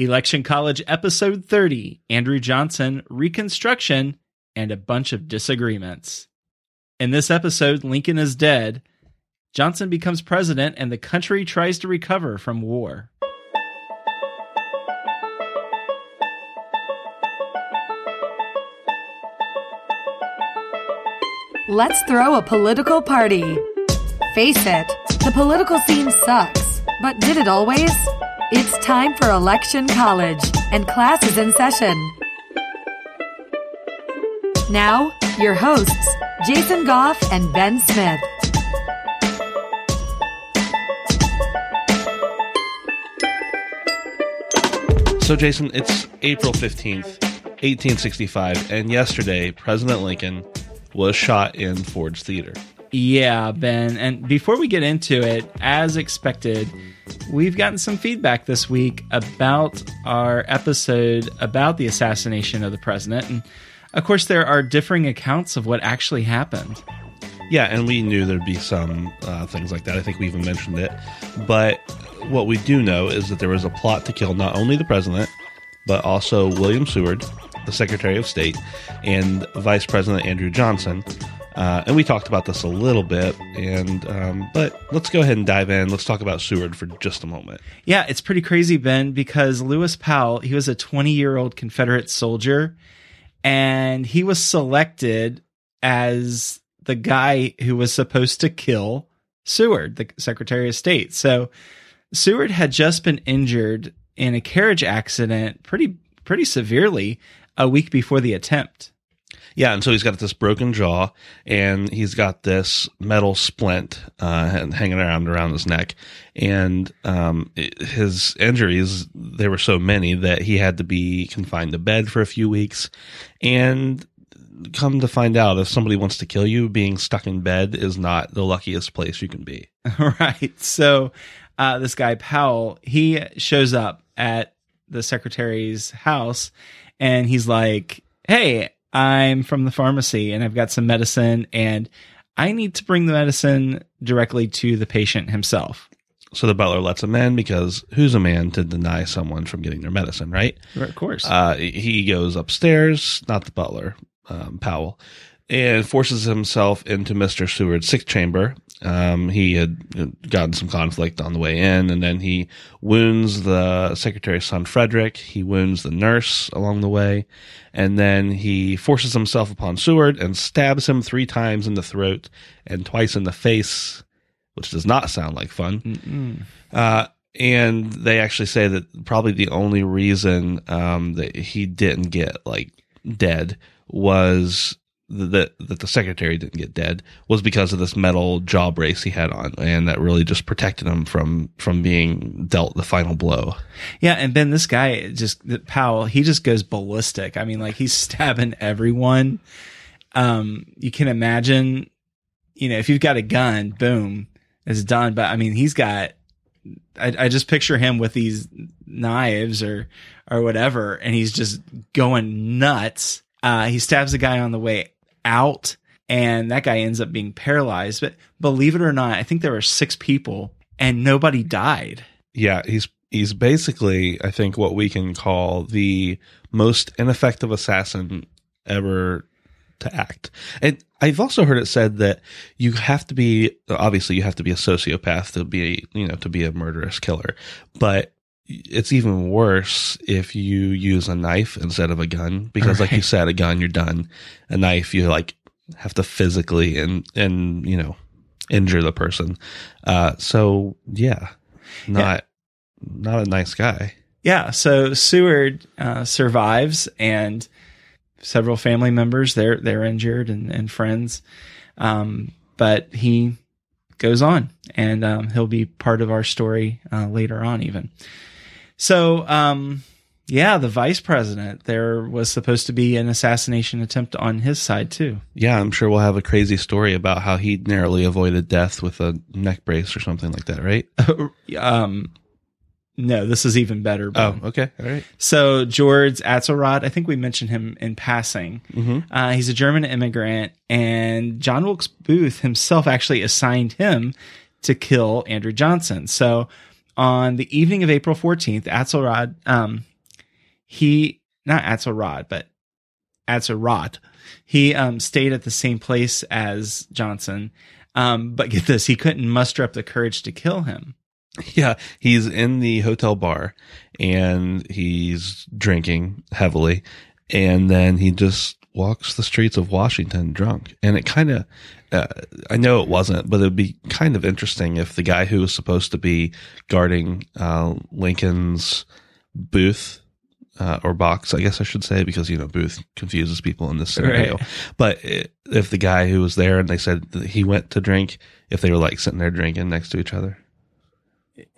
Election College Episode 30 Andrew Johnson, Reconstruction, and a bunch of disagreements. In this episode, Lincoln is dead. Johnson becomes president, and the country tries to recover from war. Let's throw a political party. Face it, the political scene sucks. But did it always? It's time for Election College, and class is in session. Now, your hosts, Jason Goff and Ben Smith. So, Jason, it's April 15th, 1865, and yesterday, President Lincoln was shot in Ford's Theater. Yeah, Ben. And before we get into it, as expected, we've gotten some feedback this week about our episode about the assassination of the president. And of course, there are differing accounts of what actually happened. Yeah, and we knew there'd be some uh, things like that. I think we even mentioned it. But what we do know is that there was a plot to kill not only the president, but also William Seward, the Secretary of State, and Vice President Andrew Johnson. Uh, and we talked about this a little bit, and um, but let's go ahead and dive in. Let's talk about Seward for just a moment. Yeah, it's pretty crazy, Ben, because Lewis Powell, he was a 20 year old Confederate soldier, and he was selected as the guy who was supposed to kill Seward, the Secretary of State. So Seward had just been injured in a carriage accident pretty pretty severely a week before the attempt. Yeah, and so he's got this broken jaw, and he's got this metal splint uh, hanging around around his neck, and um, his injuries they were so many that he had to be confined to bed for a few weeks, and come to find out, if somebody wants to kill you, being stuck in bed is not the luckiest place you can be. right. So uh, this guy Powell, he shows up at the secretary's house, and he's like, "Hey." I'm from the pharmacy and I've got some medicine and I need to bring the medicine directly to the patient himself. So the butler lets him in because who's a man to deny someone from getting their medicine, right? Of course. Uh, he goes upstairs, not the butler, um, Powell, and forces himself into Mr. Seward's sick chamber. Um, he had gotten some conflict on the way in, and then he wounds the secretary's son, Frederick. He wounds the nurse along the way, and then he forces himself upon Seward and stabs him three times in the throat and twice in the face, which does not sound like fun. Uh, and they actually say that probably the only reason um, that he didn't get like dead was that that the secretary didn't get dead was because of this metal jaw brace he had on, and that really just protected him from from being dealt the final blow. Yeah, and then this guy just Powell, he just goes ballistic. I mean, like he's stabbing everyone. Um, you can imagine, you know, if you've got a gun, boom, it's done. But I mean, he's got. I, I just picture him with these knives or or whatever, and he's just going nuts. Uh, he stabs a guy on the way out and that guy ends up being paralyzed. But believe it or not, I think there were six people and nobody died. Yeah, he's he's basically I think what we can call the most ineffective assassin ever to act. And I've also heard it said that you have to be obviously you have to be a sociopath to be, you know, to be a murderous killer. But it's even worse if you use a knife instead of a gun because right. like you said a gun you're done. A knife you like have to physically and and you know injure the person. Uh so yeah not yeah. not a nice guy. Yeah so seward uh, survives and several family members they're they're injured and and friends. Um but he goes on and um, he'll be part of our story uh, later on even so, um, yeah, the vice president, there was supposed to be an assassination attempt on his side too. Yeah, I'm sure we'll have a crazy story about how he narrowly avoided death with a neck brace or something like that, right? um, no, this is even better. Oh, okay. All right. So George Atzerodt, I think we mentioned him in passing. Mm-hmm. Uh, he's a German immigrant, and John Wilkes Booth himself actually assigned him to kill Andrew Johnson. So on the evening of April 14th, Atzerodt, um, he not Atzelrod, but Atzelrod. He um, stayed at the same place as Johnson, um, but get this, he couldn't muster up the courage to kill him. Yeah, he's in the hotel bar and he's drinking heavily, and then he just walks the streets of Washington drunk. And it kind of, uh, I know it wasn't, but it'd be kind of interesting if the guy who was supposed to be guarding uh, Lincoln's booth uh, or box, I guess I should say, because you know booth confuses people in this scenario. Right. But it, if the guy who was there and they said that he went to drink, if they were like sitting there drinking next to each other,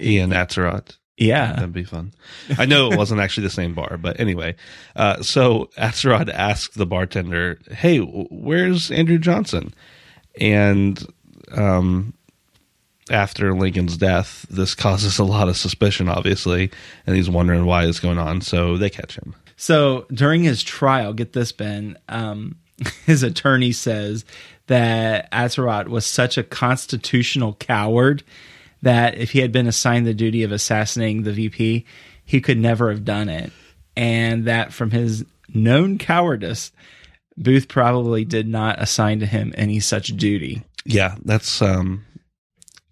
Ian Atzerodt. Yeah. That'd be fun. I know it wasn't actually the same bar, but anyway. Uh, so Atzerodt asked the bartender, "Hey, where's Andrew Johnson?" And um, after Lincoln's death, this causes a lot of suspicion, obviously, and he's wondering why it's going on. So they catch him. So during his trial, get this, Ben, um, his attorney says that Atzerodt was such a constitutional coward that if he had been assigned the duty of assassinating the VP, he could never have done it. And that from his known cowardice, Booth probably did not assign to him any such duty. Yeah, that's. um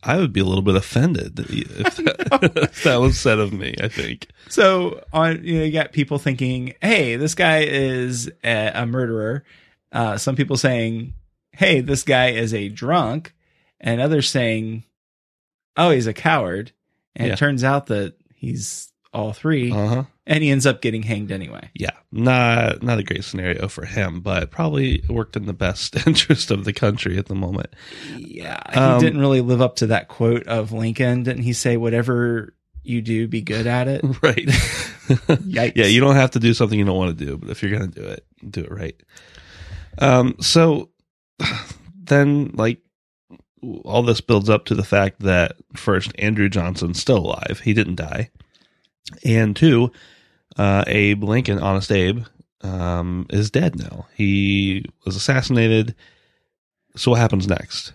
I would be a little bit offended if that, if that was said of me. I think. So on, you know, you got people thinking, "Hey, this guy is a, a murderer." Uh, some people saying, "Hey, this guy is a drunk," and others saying, "Oh, he's a coward." And Yeah. it turns out that he's all three, Uh huh. and he ends up getting hanged anyway. Yeah, not not a great scenario for him, but probably worked in the best interest of the country at the moment. Yeah, he Um, didn't really live up to that quote of Lincoln. Didn't he say, "Whatever you do, be good at it"? Right. Yikes. yeah, you don't have to do something you don't want to do, but if you're going to do it, do it right. Um so then like all this builds up to the fact that first Andrew Johnson's still alive. He didn't die. And two, uh Abe Lincoln, honest Abe, um is dead now. He was assassinated. So what happens next?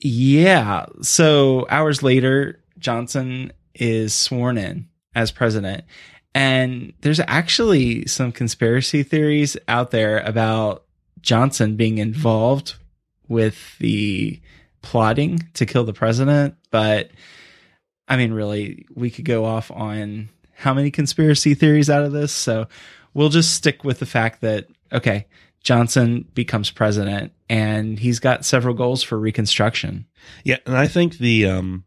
Yeah. So hours later, Johnson is sworn in as president. And there's actually some conspiracy theories out there about Johnson being involved with the plotting to kill the president. But I mean, really, we could go off on how many conspiracy theories out of this. So we'll just stick with the fact that, okay, Johnson becomes president and he's got several goals for reconstruction. Yeah, and I think the um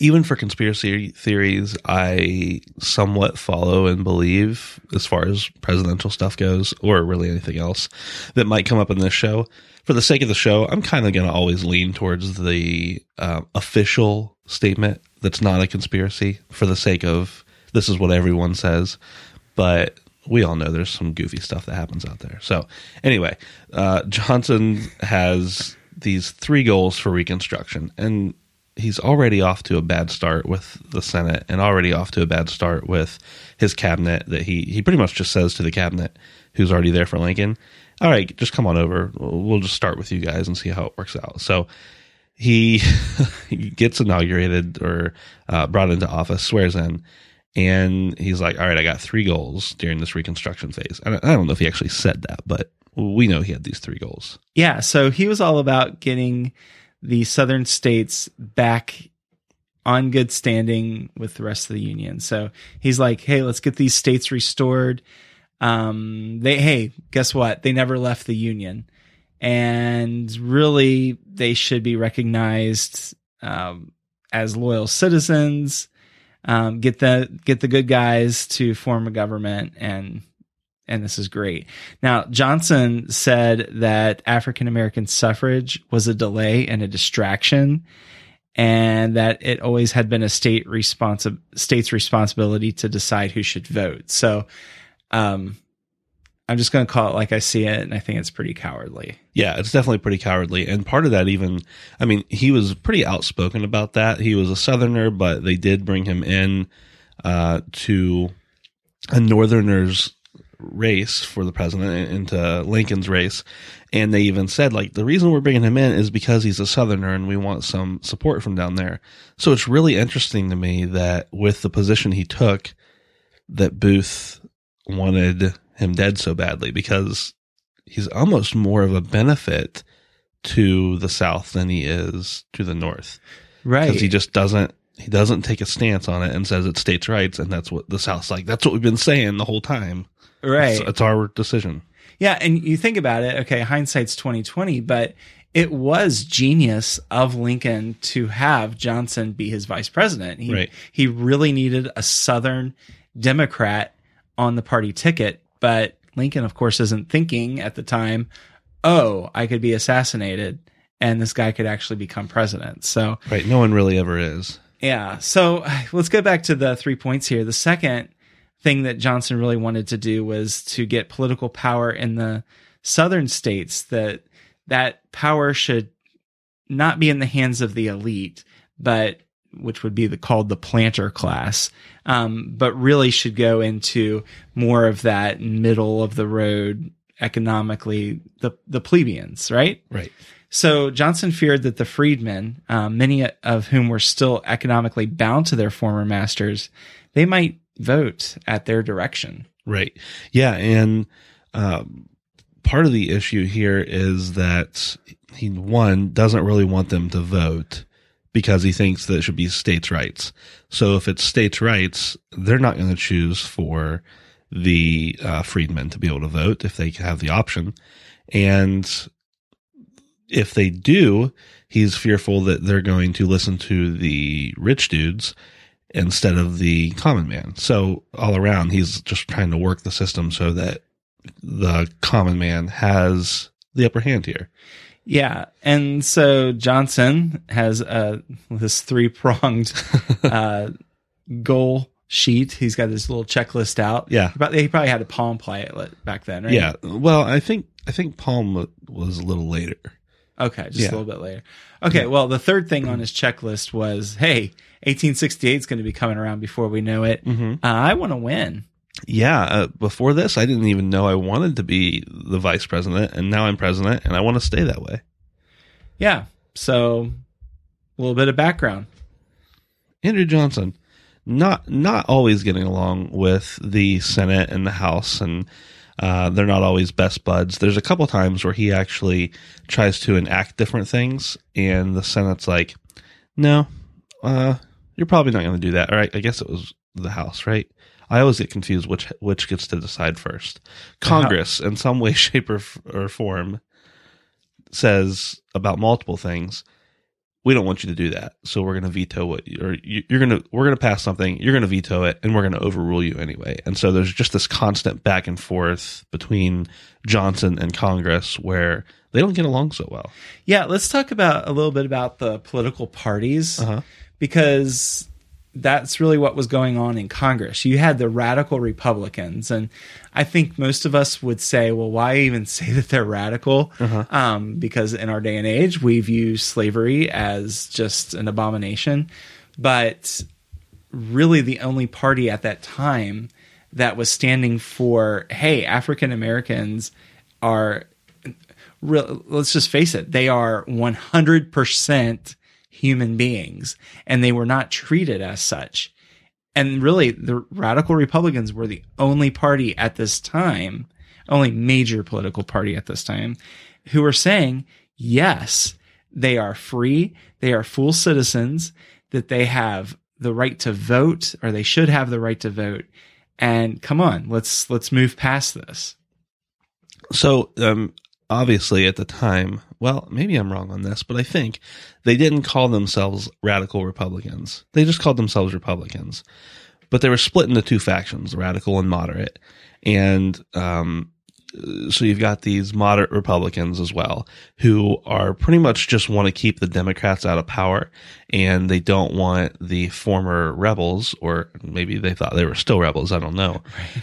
even for conspiracy theories, I somewhat follow and believe as far as presidential stuff goes, or really anything else that might come up in this show. For the sake of the show, I'm kind of going to always lean towards the uh, official statement that's not a conspiracy for the sake of this is what everyone says. But we all know there's some goofy stuff that happens out there. So, anyway, uh, Johnson has these three goals for Reconstruction, and he's already off to a bad start with the Senate, and already off to a bad start with his cabinet. That he he pretty much just says to the cabinet, who's already there for Lincoln, "All right, just come on over. We'll just start with you guys and see how it works out." So he, he gets inaugurated or uh, brought into office, swears in, and he's like, "All right, I got three goals during this Reconstruction phase." I don't know if he actually said that, but we know he had these three goals. Yeah, so he was all about getting the southern states back on good standing with the rest of the union. So he's like, "Hey, let's get these states restored." Um, they hey, guess what? They never left the union, and really, they should be recognized um, as loyal citizens. Um, get the get the good guys to form a government and and this is great. Now, Johnson said that African American suffrage was a delay and a distraction, and that it always had been a state responsi- state's responsibility to decide who should vote. So, um, I'm just going to call it like I see it, and I think it's pretty cowardly. Yeah, it's definitely pretty cowardly. And part of that, even, I mean, he was pretty outspoken about that. He was a Southerner, but they did bring him in uh, to a Northerner's race for the president into Lincoln's race. And they even said, like, the reason we're bringing him in is because he's a Southerner and we want some support from down there. So it's really interesting to me that with the position he took, that Booth wanted him dead so badly because he's almost more of a benefit to the South than he is to the North Right. because he just doesn't he doesn't take a stance on it and says it's states' rights and that's what the South's like. That's what we've been saying the whole time. Right. It's, it's our decision. Yeah, and you think about it, okay, hindsight's 2020, but it was genius of Lincoln to have Johnson be his vice president. He Right. he really needed a southern democrat on the party ticket, but Lincoln of course isn't thinking at the time, "Oh, I could be assassinated and this guy could actually become president." So, Right. No one really ever is. yeah. So let's go back to the three points here. The second thing that Johnson really wanted to do was to get political power in the southern states that that power should not be in the hands of the elite, but which would be the, called the planter class, um, but really should go into more of that middle of the road economically, the the plebeians, right? Right. So Johnson feared that the freedmen, um, many of whom were still economically bound to their former masters, they might vote at their direction. Right. Yeah. And um, part of the issue here is that he, one, doesn't really want them to vote because he thinks that it should be states' rights. So if it's states' rights, they're not going to choose for the uh, freedmen to be able to vote if they have the option. And if they do, he's fearful that they're going to listen to the rich dudes instead of the common man. So all around, he's just trying to work the system so that the common man has the upper hand here. Yeah, and so Johnson has uh, this three pronged uh, goal sheet. He's got this little checklist out. Yeah. But he probably had a Palm Pilot back then, right? Yeah. Well, I think I think Palm was a little later. Okay, just Yeah. a little bit later. Okay, well, the third thing on his checklist was, hey, 1868 is going to be coming around before we know it. Mm-hmm. Uh, I want to win. Yeah. Uh, before this, I didn't even know I wanted to be the vice president, and now I'm president, and I want to stay that way. Yeah. So, a little bit of background. Andrew Johnson, not not always getting along with the Senate and the House, and uh, they're not always best buds. There's a couple times where he actually tries to enact different things, and the Senate's like, "No, uh, you're probably not going to do that." All right, I guess it was the House, right? I always get confused which which gets to decide first. Congress, in some way, shape, or, or form, says about multiple things we don't want you to do that. So we're going to veto what, or you- you're going to, we're going to pass something. You're going to veto it and we're going to overrule you anyway. And so there's just this constant back and forth between Johnson and Congress where they don't get along so well. Yeah, let's talk about a little bit about the political parties Uh-huh. because that's really what was going on in Congress. You had the radical Republicans, and I think most of us would say, well, why even say that they're radical? Um, because in our day and age, we view slavery as just an abomination. But really, the only party at that time that was standing for, hey, African Americans are real, let's just face it, they are 100% human beings and they were not treated as such. And really, the radical Republicans were the only party at this time, only major political party at this time, who were saying, yes, they are free, they are full citizens, that they have the right to vote, or they should have the right to vote. And come on, let's let's move past this. So, um, obviously at the time, well, maybe I'm wrong on this, but I think they didn't call themselves radical Republicans. They just called themselves Republicans. But they were split into two factions, radical and moderate. And, um, so you've got these moderate Republicans as well, who are pretty much just want to keep the Democrats out of power, and they don't want the former rebels, or maybe they thought they were still rebels, I don't know,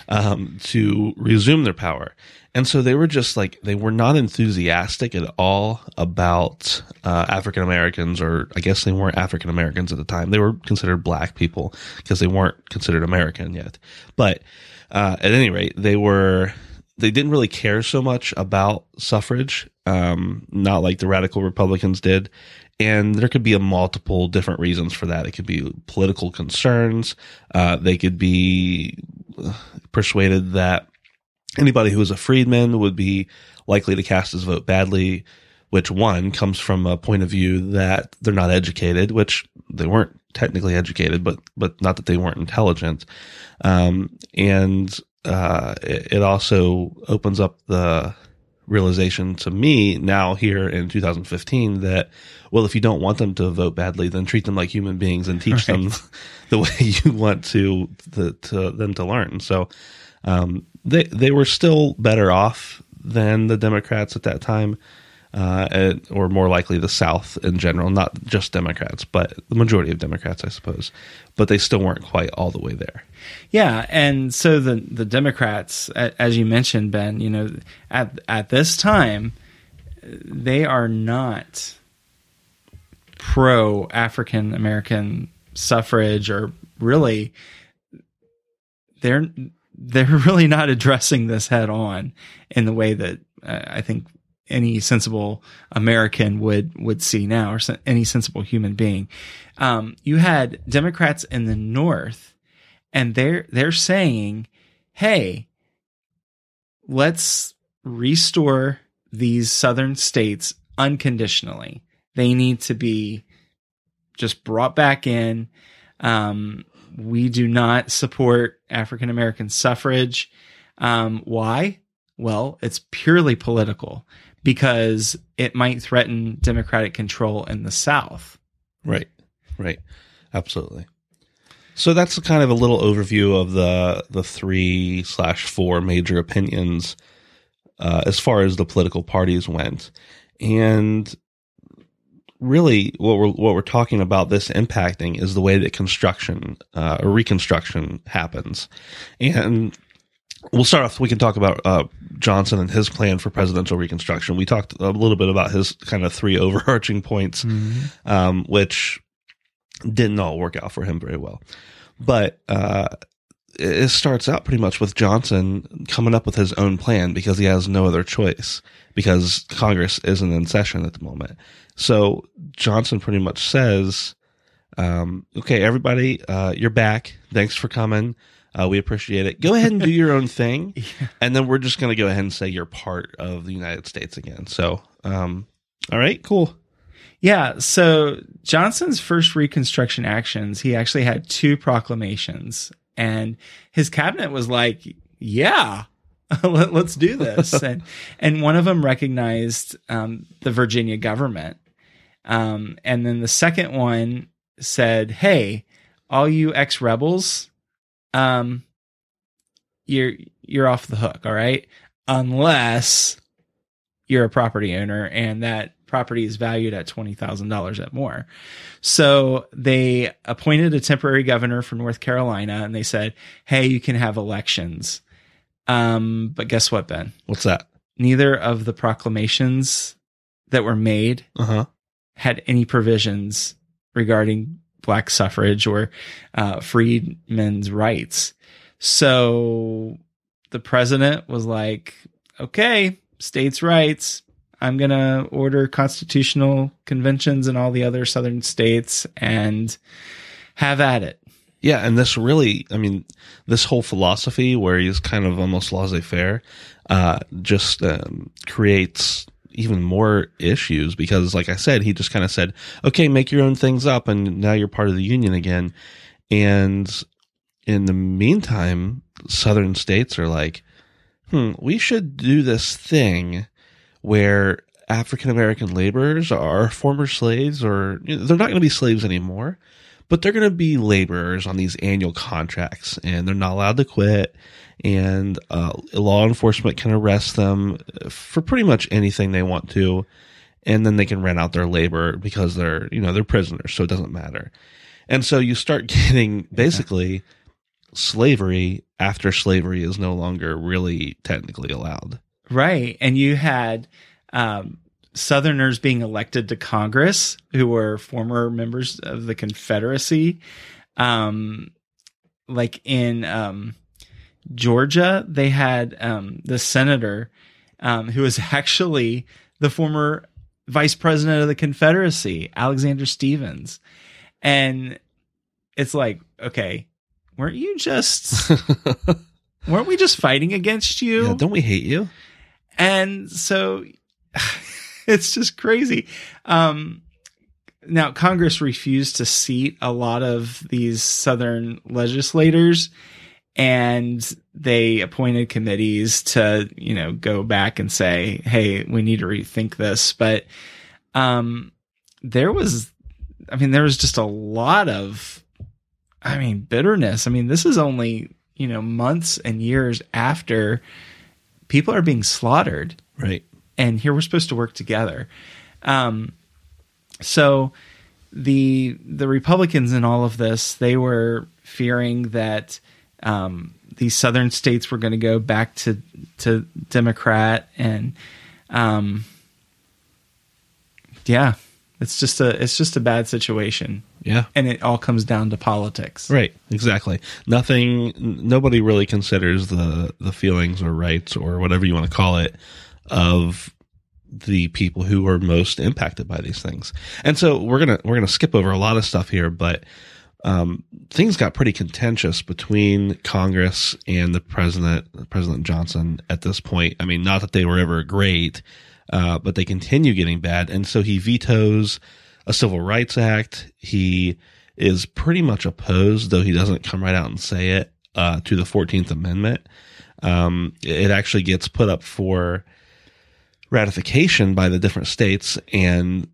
um, to resume their power. And so they were just like they were not enthusiastic at all about uh, African Americans, or I guess they weren't African Americans at the time. They were considered black people because they weren't considered American yet. But uh, at any rate, they were they didn't really care so much about suffrage, um, not like the radical Republicans did. and there could be a multiple different reasons for that. It could be political concerns. Uh, they could be uh, persuaded that anybody who was a freedman would be likely to cast his vote badly, which one comes from a point of view that they're not educated, which they weren't technically educated, but but not that they weren't intelligent. Um, and uh, it, it also opens up the realization to me now here in 2015 that well if you don't want them to vote badly then treat them like human beings and teach Right. them the way you want to, to, to them to learn so um, they they were still better off than the democrats at that time uh, and- or more likely the south in general not just democrats but the majority of democrats i suppose. But they still weren't quite all the way there. Yeah, and so the the Democrats, as you mentioned, Ben, you know, at at this time, they are not pro African American suffrage, or really, they're they're really not addressing this head on in the way that uh, I think any sensible American would would see now, or any sensible human being. Um, you had Democrats in the North and they're they're saying, "Hey, let's restore these southern states unconditionally. They need to be just brought back in. Um, we do not support African American suffrage. Um, why? Well, it's purely political because it might threaten Democratic control in the South. Right. Right. Absolutely. So that's kind of a little overview of the the three slash four major opinions uh, as far as the political parties went, and really what we're what we're talking about this impacting is the way that construction uh, or reconstruction happens, and we'll start off. We can talk about uh, Johnson and his plan for presidential reconstruction. We talked a little bit about his kind of three overarching points, um, which didn't all work out for him very well. But uh, it starts out pretty much with Johnson coming up with his own plan because he has no other choice because Congress isn't in session at the moment. So Johnson pretty much says, um, "Okay, everybody, uh, you're back. Thanks for coming." Uh, we appreciate it. Go ahead and do your own thing, and then we're just going to go ahead and say you're part of the United States again. So, um, all right, cool. Yeah. So Johnson's first Reconstruction actions, he actually had two proclamations, and his cabinet was like, "Yeah, let, us do this." and and one of them recognized um, the Virginia government, um, and then the second one said, "Hey, all you ex rebels, um, you're you're off the hook. All right, unless." You're a property owner, and that property is valued at $20,000 at more. So they appointed a temporary governor for North Carolina and they said, Hey, you can have elections. Um, but guess what, Ben? What's that? Neither of the proclamations that were made Uh huh. had any provisions regarding black suffrage or uh, freedmen's rights. So the president was like, okay, states' rights. I'm going to order constitutional conventions in all the other southern states and have at it. Yeah, and this really, I mean, this whole philosophy where he's kind of almost laissez faire, uh, just um, creates even more issues because, like I said, he just kind of said, okay, make your own things up, and now you're part of the union again. And in the meantime, southern states are like, hmm, we should do this thing where African American laborers are former slaves, or you know, they're not going to be slaves anymore but they're going to be laborers on these annual contracts and they're not allowed to quit and uh, law enforcement can arrest them for pretty much anything they want to and then they can rent out their labor because they're you know they're prisoners so it doesn't matter and so you start getting basically slavery after slavery is no longer really technically allowed Right. And you had um, Southerners being elected to Congress who were former members of the Confederacy. Um, like in um, Georgia, they had um, the senator um, who was actually the former vice president of the Confederacy, Alexander Stephens. And it's like, okay, weren't you just, weren't we just fighting against you? yeah, don't we hate you? and so it's just crazy. Um, now, Congress refused to seat a lot of these Southern legislators, and they appointed committees to, you know, go back and say, "Hey, we need to rethink this." But um, there was, I mean, there was just a lot of, I mean, bitterness. I mean, this is only you know months and years after people are being slaughtered Right. And here we're supposed to work together. Um, so the the Republicans in all of this, they were fearing that um, these southern states were going to go back to to Democrat, and um, yeah, it's just a it's just a bad situation, Yeah. and it all comes down to politics. Right, exactly. Nothing. Nobody really considers the the feelings or rights or whatever you want to call it of the people who are most impacted by these things. And so we're gonna we're gonna skip over a lot of stuff here, but um, things got pretty contentious between Congress and the president, President Johnson, at this point. I mean, not that they were ever great, uh, but they continue getting bad. And so he vetoes a Civil Rights Act. He is pretty much opposed, though he doesn't come right out and say it, uh, to the 14th Amendment. Um, it actually gets put up for ratification by the different states. And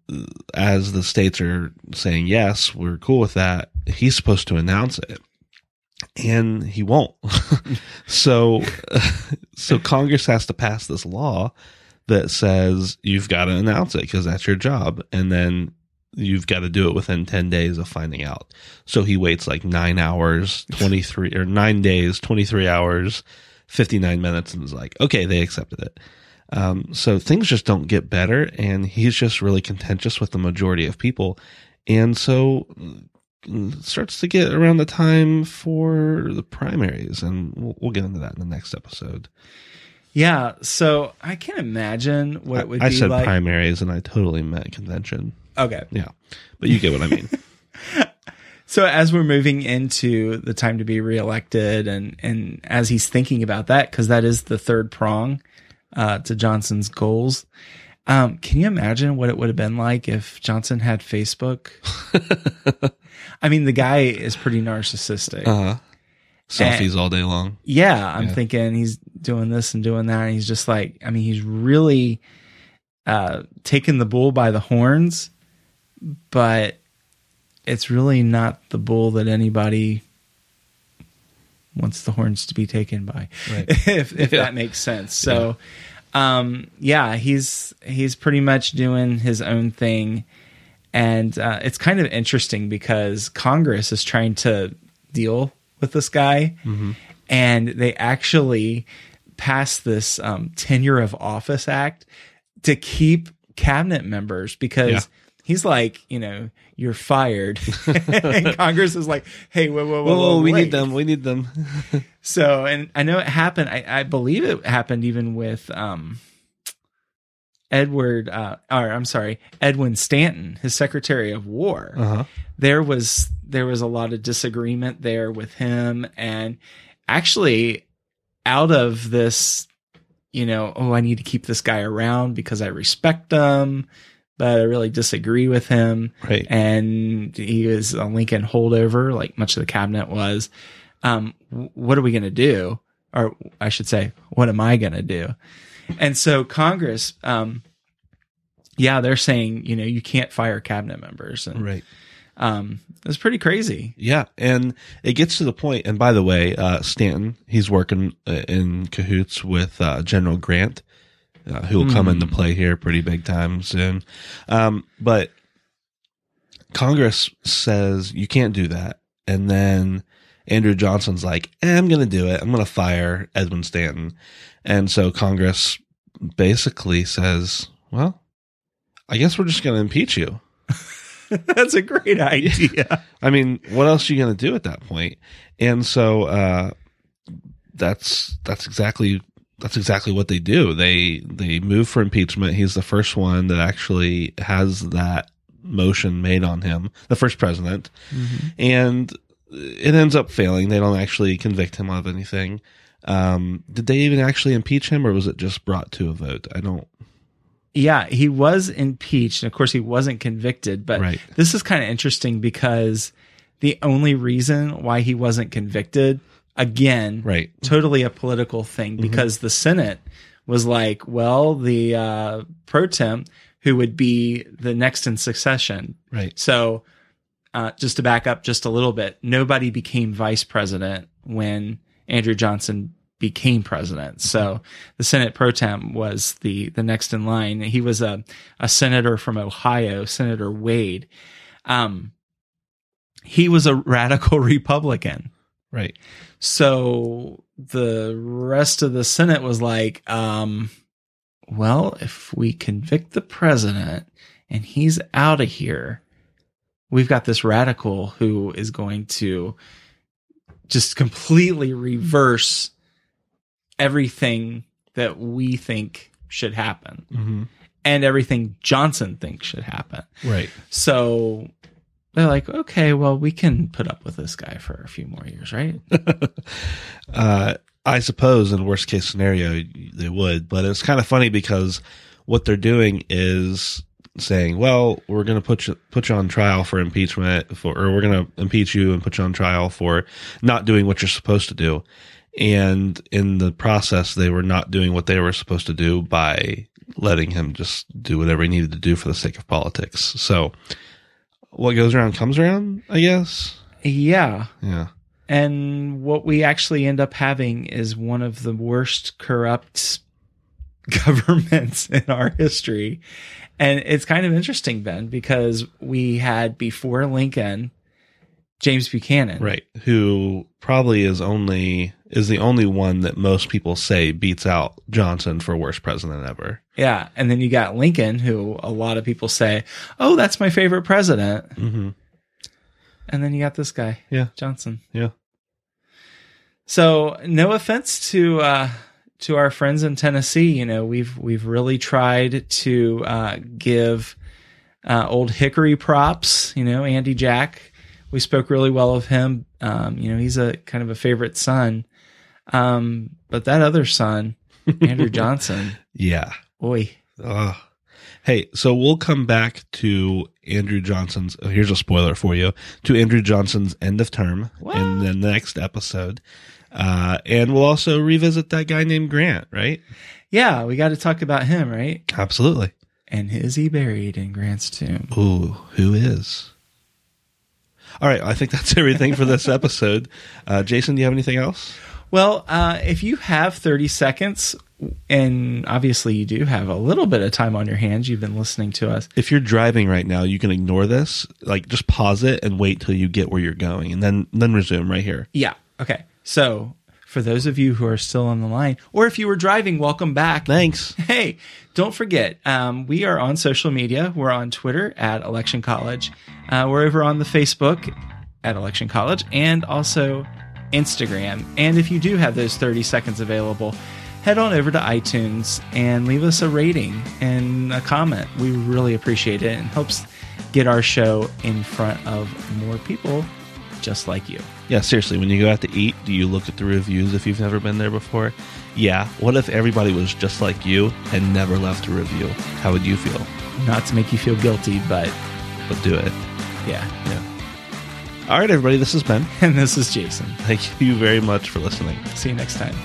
as the states are saying, yes, we're cool with that, he's supposed to announce it. And he won't. so, so Congress has to pass this law that says you've got to announce it because that's your job. And then you've got to do it within 10 days of finding out. So he waits like nine hours, 23 or nine days, 23 hours, 59 minutes and is like, okay, they accepted it. Um, so things just don't get better. And he's just really contentious with the majority of people. And so mm, it starts to get around the time for the primaries. And we'll, we'll get into that in the next episode. Yeah, so I can't imagine what it would I be said like. primaries and I totally meant convention. Okay. Yeah. But you get what I mean. So as we're moving into the time to be reelected and and as he's thinking about that cuz that is the third prong uh to Johnson's goals. Um can you imagine what it would have been like if Johnson had Facebook? I mean the guy is pretty narcissistic. Uh huh. Selfies all day long. yeah, I'm Yeah. thinking he's doing this and doing that and he's just like I mean he's really uh taking the bull by the horns but it's really not the bull that anybody wants the horns to be taken by Right. if if Yeah. that makes sense so um yeah he's he's pretty much doing his own thing and uh, it's kind of interesting because congress is trying to deal with this guy and they actually passed this um, tenure of office act to keep cabinet members because Yeah. He's like, you know, you're fired. and Congress is like, hey, whoa, whoa, whoa, Whoa, whoa, we wait. need them. We need them. So, and I know it happened. I, I believe it happened even with um, Edward, uh, or I'm sorry, Edwin Stanton, his Secretary of War Uh huh. there was there was a lot of disagreement there with him and actually out of this you know oh i need to keep this guy around because i respect him but i really disagree with him Right. and he was a lincoln holdover like much of the cabinet was um what are we going to do or i should say what am i going to do and so congress um yeah they're saying you know you can't fire cabinet members and Right. um, it's pretty crazy. Yeah, and it gets to the point. And by the way, uh, Stanton, he's working uh, in cahoots with uh, General Grant, uh, who will come into play here pretty big time soon. Um, but Congress says you can't do that, and then Andrew Johnson's like, eh, "I'm going to do it. I'm going to fire Edwin Stanton," and so Congress basically says, "Well, I guess we're just going to impeach you." That's a great idea. I mean, what else are you going to do at that point? And so uh, that's that's exactly that's exactly what they do. They they move for impeachment. He's the first one that actually has that motion made on him, the first president, and it ends up failing. They don't actually convict him of anything. Um, did they even actually impeach him, or was it just brought to a vote? I don't. Yeah, he was impeached. And of course, he wasn't convicted. But Right. this is kind of interesting because the only reason why he wasn't convicted, again, Right. totally a political thing, because the Senate was like, well, the uh, pro tem who would be the next in succession. Right. So, uh, just to back up just a little bit, nobody became vice president when Andrew Johnson became president. So the Senate pro tem was the the next in line. He was a a senator from Ohio, Senator Wade. Um, he was a radical Republican. Right. So the rest of the Senate was like, um, well, if we convict the president and he's out of here, we've got this radical who is going to just completely reverse everything that we think should happen hmm and everything Johnson thinks should happen. Right. So they're like, okay, well, we can put up with this guy for a few more years, right? uh, I suppose in worst case scenario they would, but it's kind of funny because what they're doing is saying, "Well, we're going to put you put you on trial for impeachment, for or we're going to impeach you and put you on trial for not doing what you're supposed to do." And in the process, they were not doing what they were supposed to do by letting him just do whatever he needed to do for the sake of politics. So, what goes around comes around, I guess. yeah. Yeah. And what we actually end up having is one of the worst corrupt governments in our history. And it's kind of interesting, Ben, because we had before Lincoln, James Buchanan. right who probably is only is the only one that most people say beats out johnson for worst president ever Yeah. And then you got Lincoln, who a lot of people say, oh, that's my favorite president. mm-hmm. And then you got this guy, Yeah. Johnson. Yeah. So no offense to uh, to our friends in Tennessee, you know we've we've really tried to uh, give uh, old Hickory props. You know Andy Jack, we spoke really well of him. Um, you know he's a kind of a favorite son, um, but that other son, Andrew Johnson, yeah boy, Ugh. hey so we'll come back to andrew johnson's oh, here's a spoiler for you to andrew johnson's end of term in the next episode uh, and we'll also revisit that guy named grant right yeah, we got to talk about him, right? absolutely And is he buried in Grant's tomb? Ooh, who is? All right, I think that's everything for this episode. Uh, Jason, do you have anything else? Well, uh, if you have 30 seconds, and obviously you do have a little bit of time on your hands, you've been listening to us. If you're driving right now, you can ignore this. Like, just pause it and wait till you get where you're going, and then then resume right here. Yeah. Okay. So, for those of you who are still on the line, or if you were driving, welcome back. Thanks. Hey, don't forget, um, we are on social media. We're on Twitter at Election College. Uh, we're over on the Facebook at Election College and also Instagram. And if you do have those 30 seconds available, head on over to iTunes and leave us a rating and a comment. We really appreciate it and helps get our show in front of more people just like you. Yeah, seriously, when you go out to eat, do you look at the reviews if you've never been there before? Yeah. What if everybody was just like you and never left a review? How would you feel? Not to make you feel guilty, but But do it. yeah. Yeah. All right, everybody, this is Ben. And this is Jason. Thank you very much for listening. See you next time.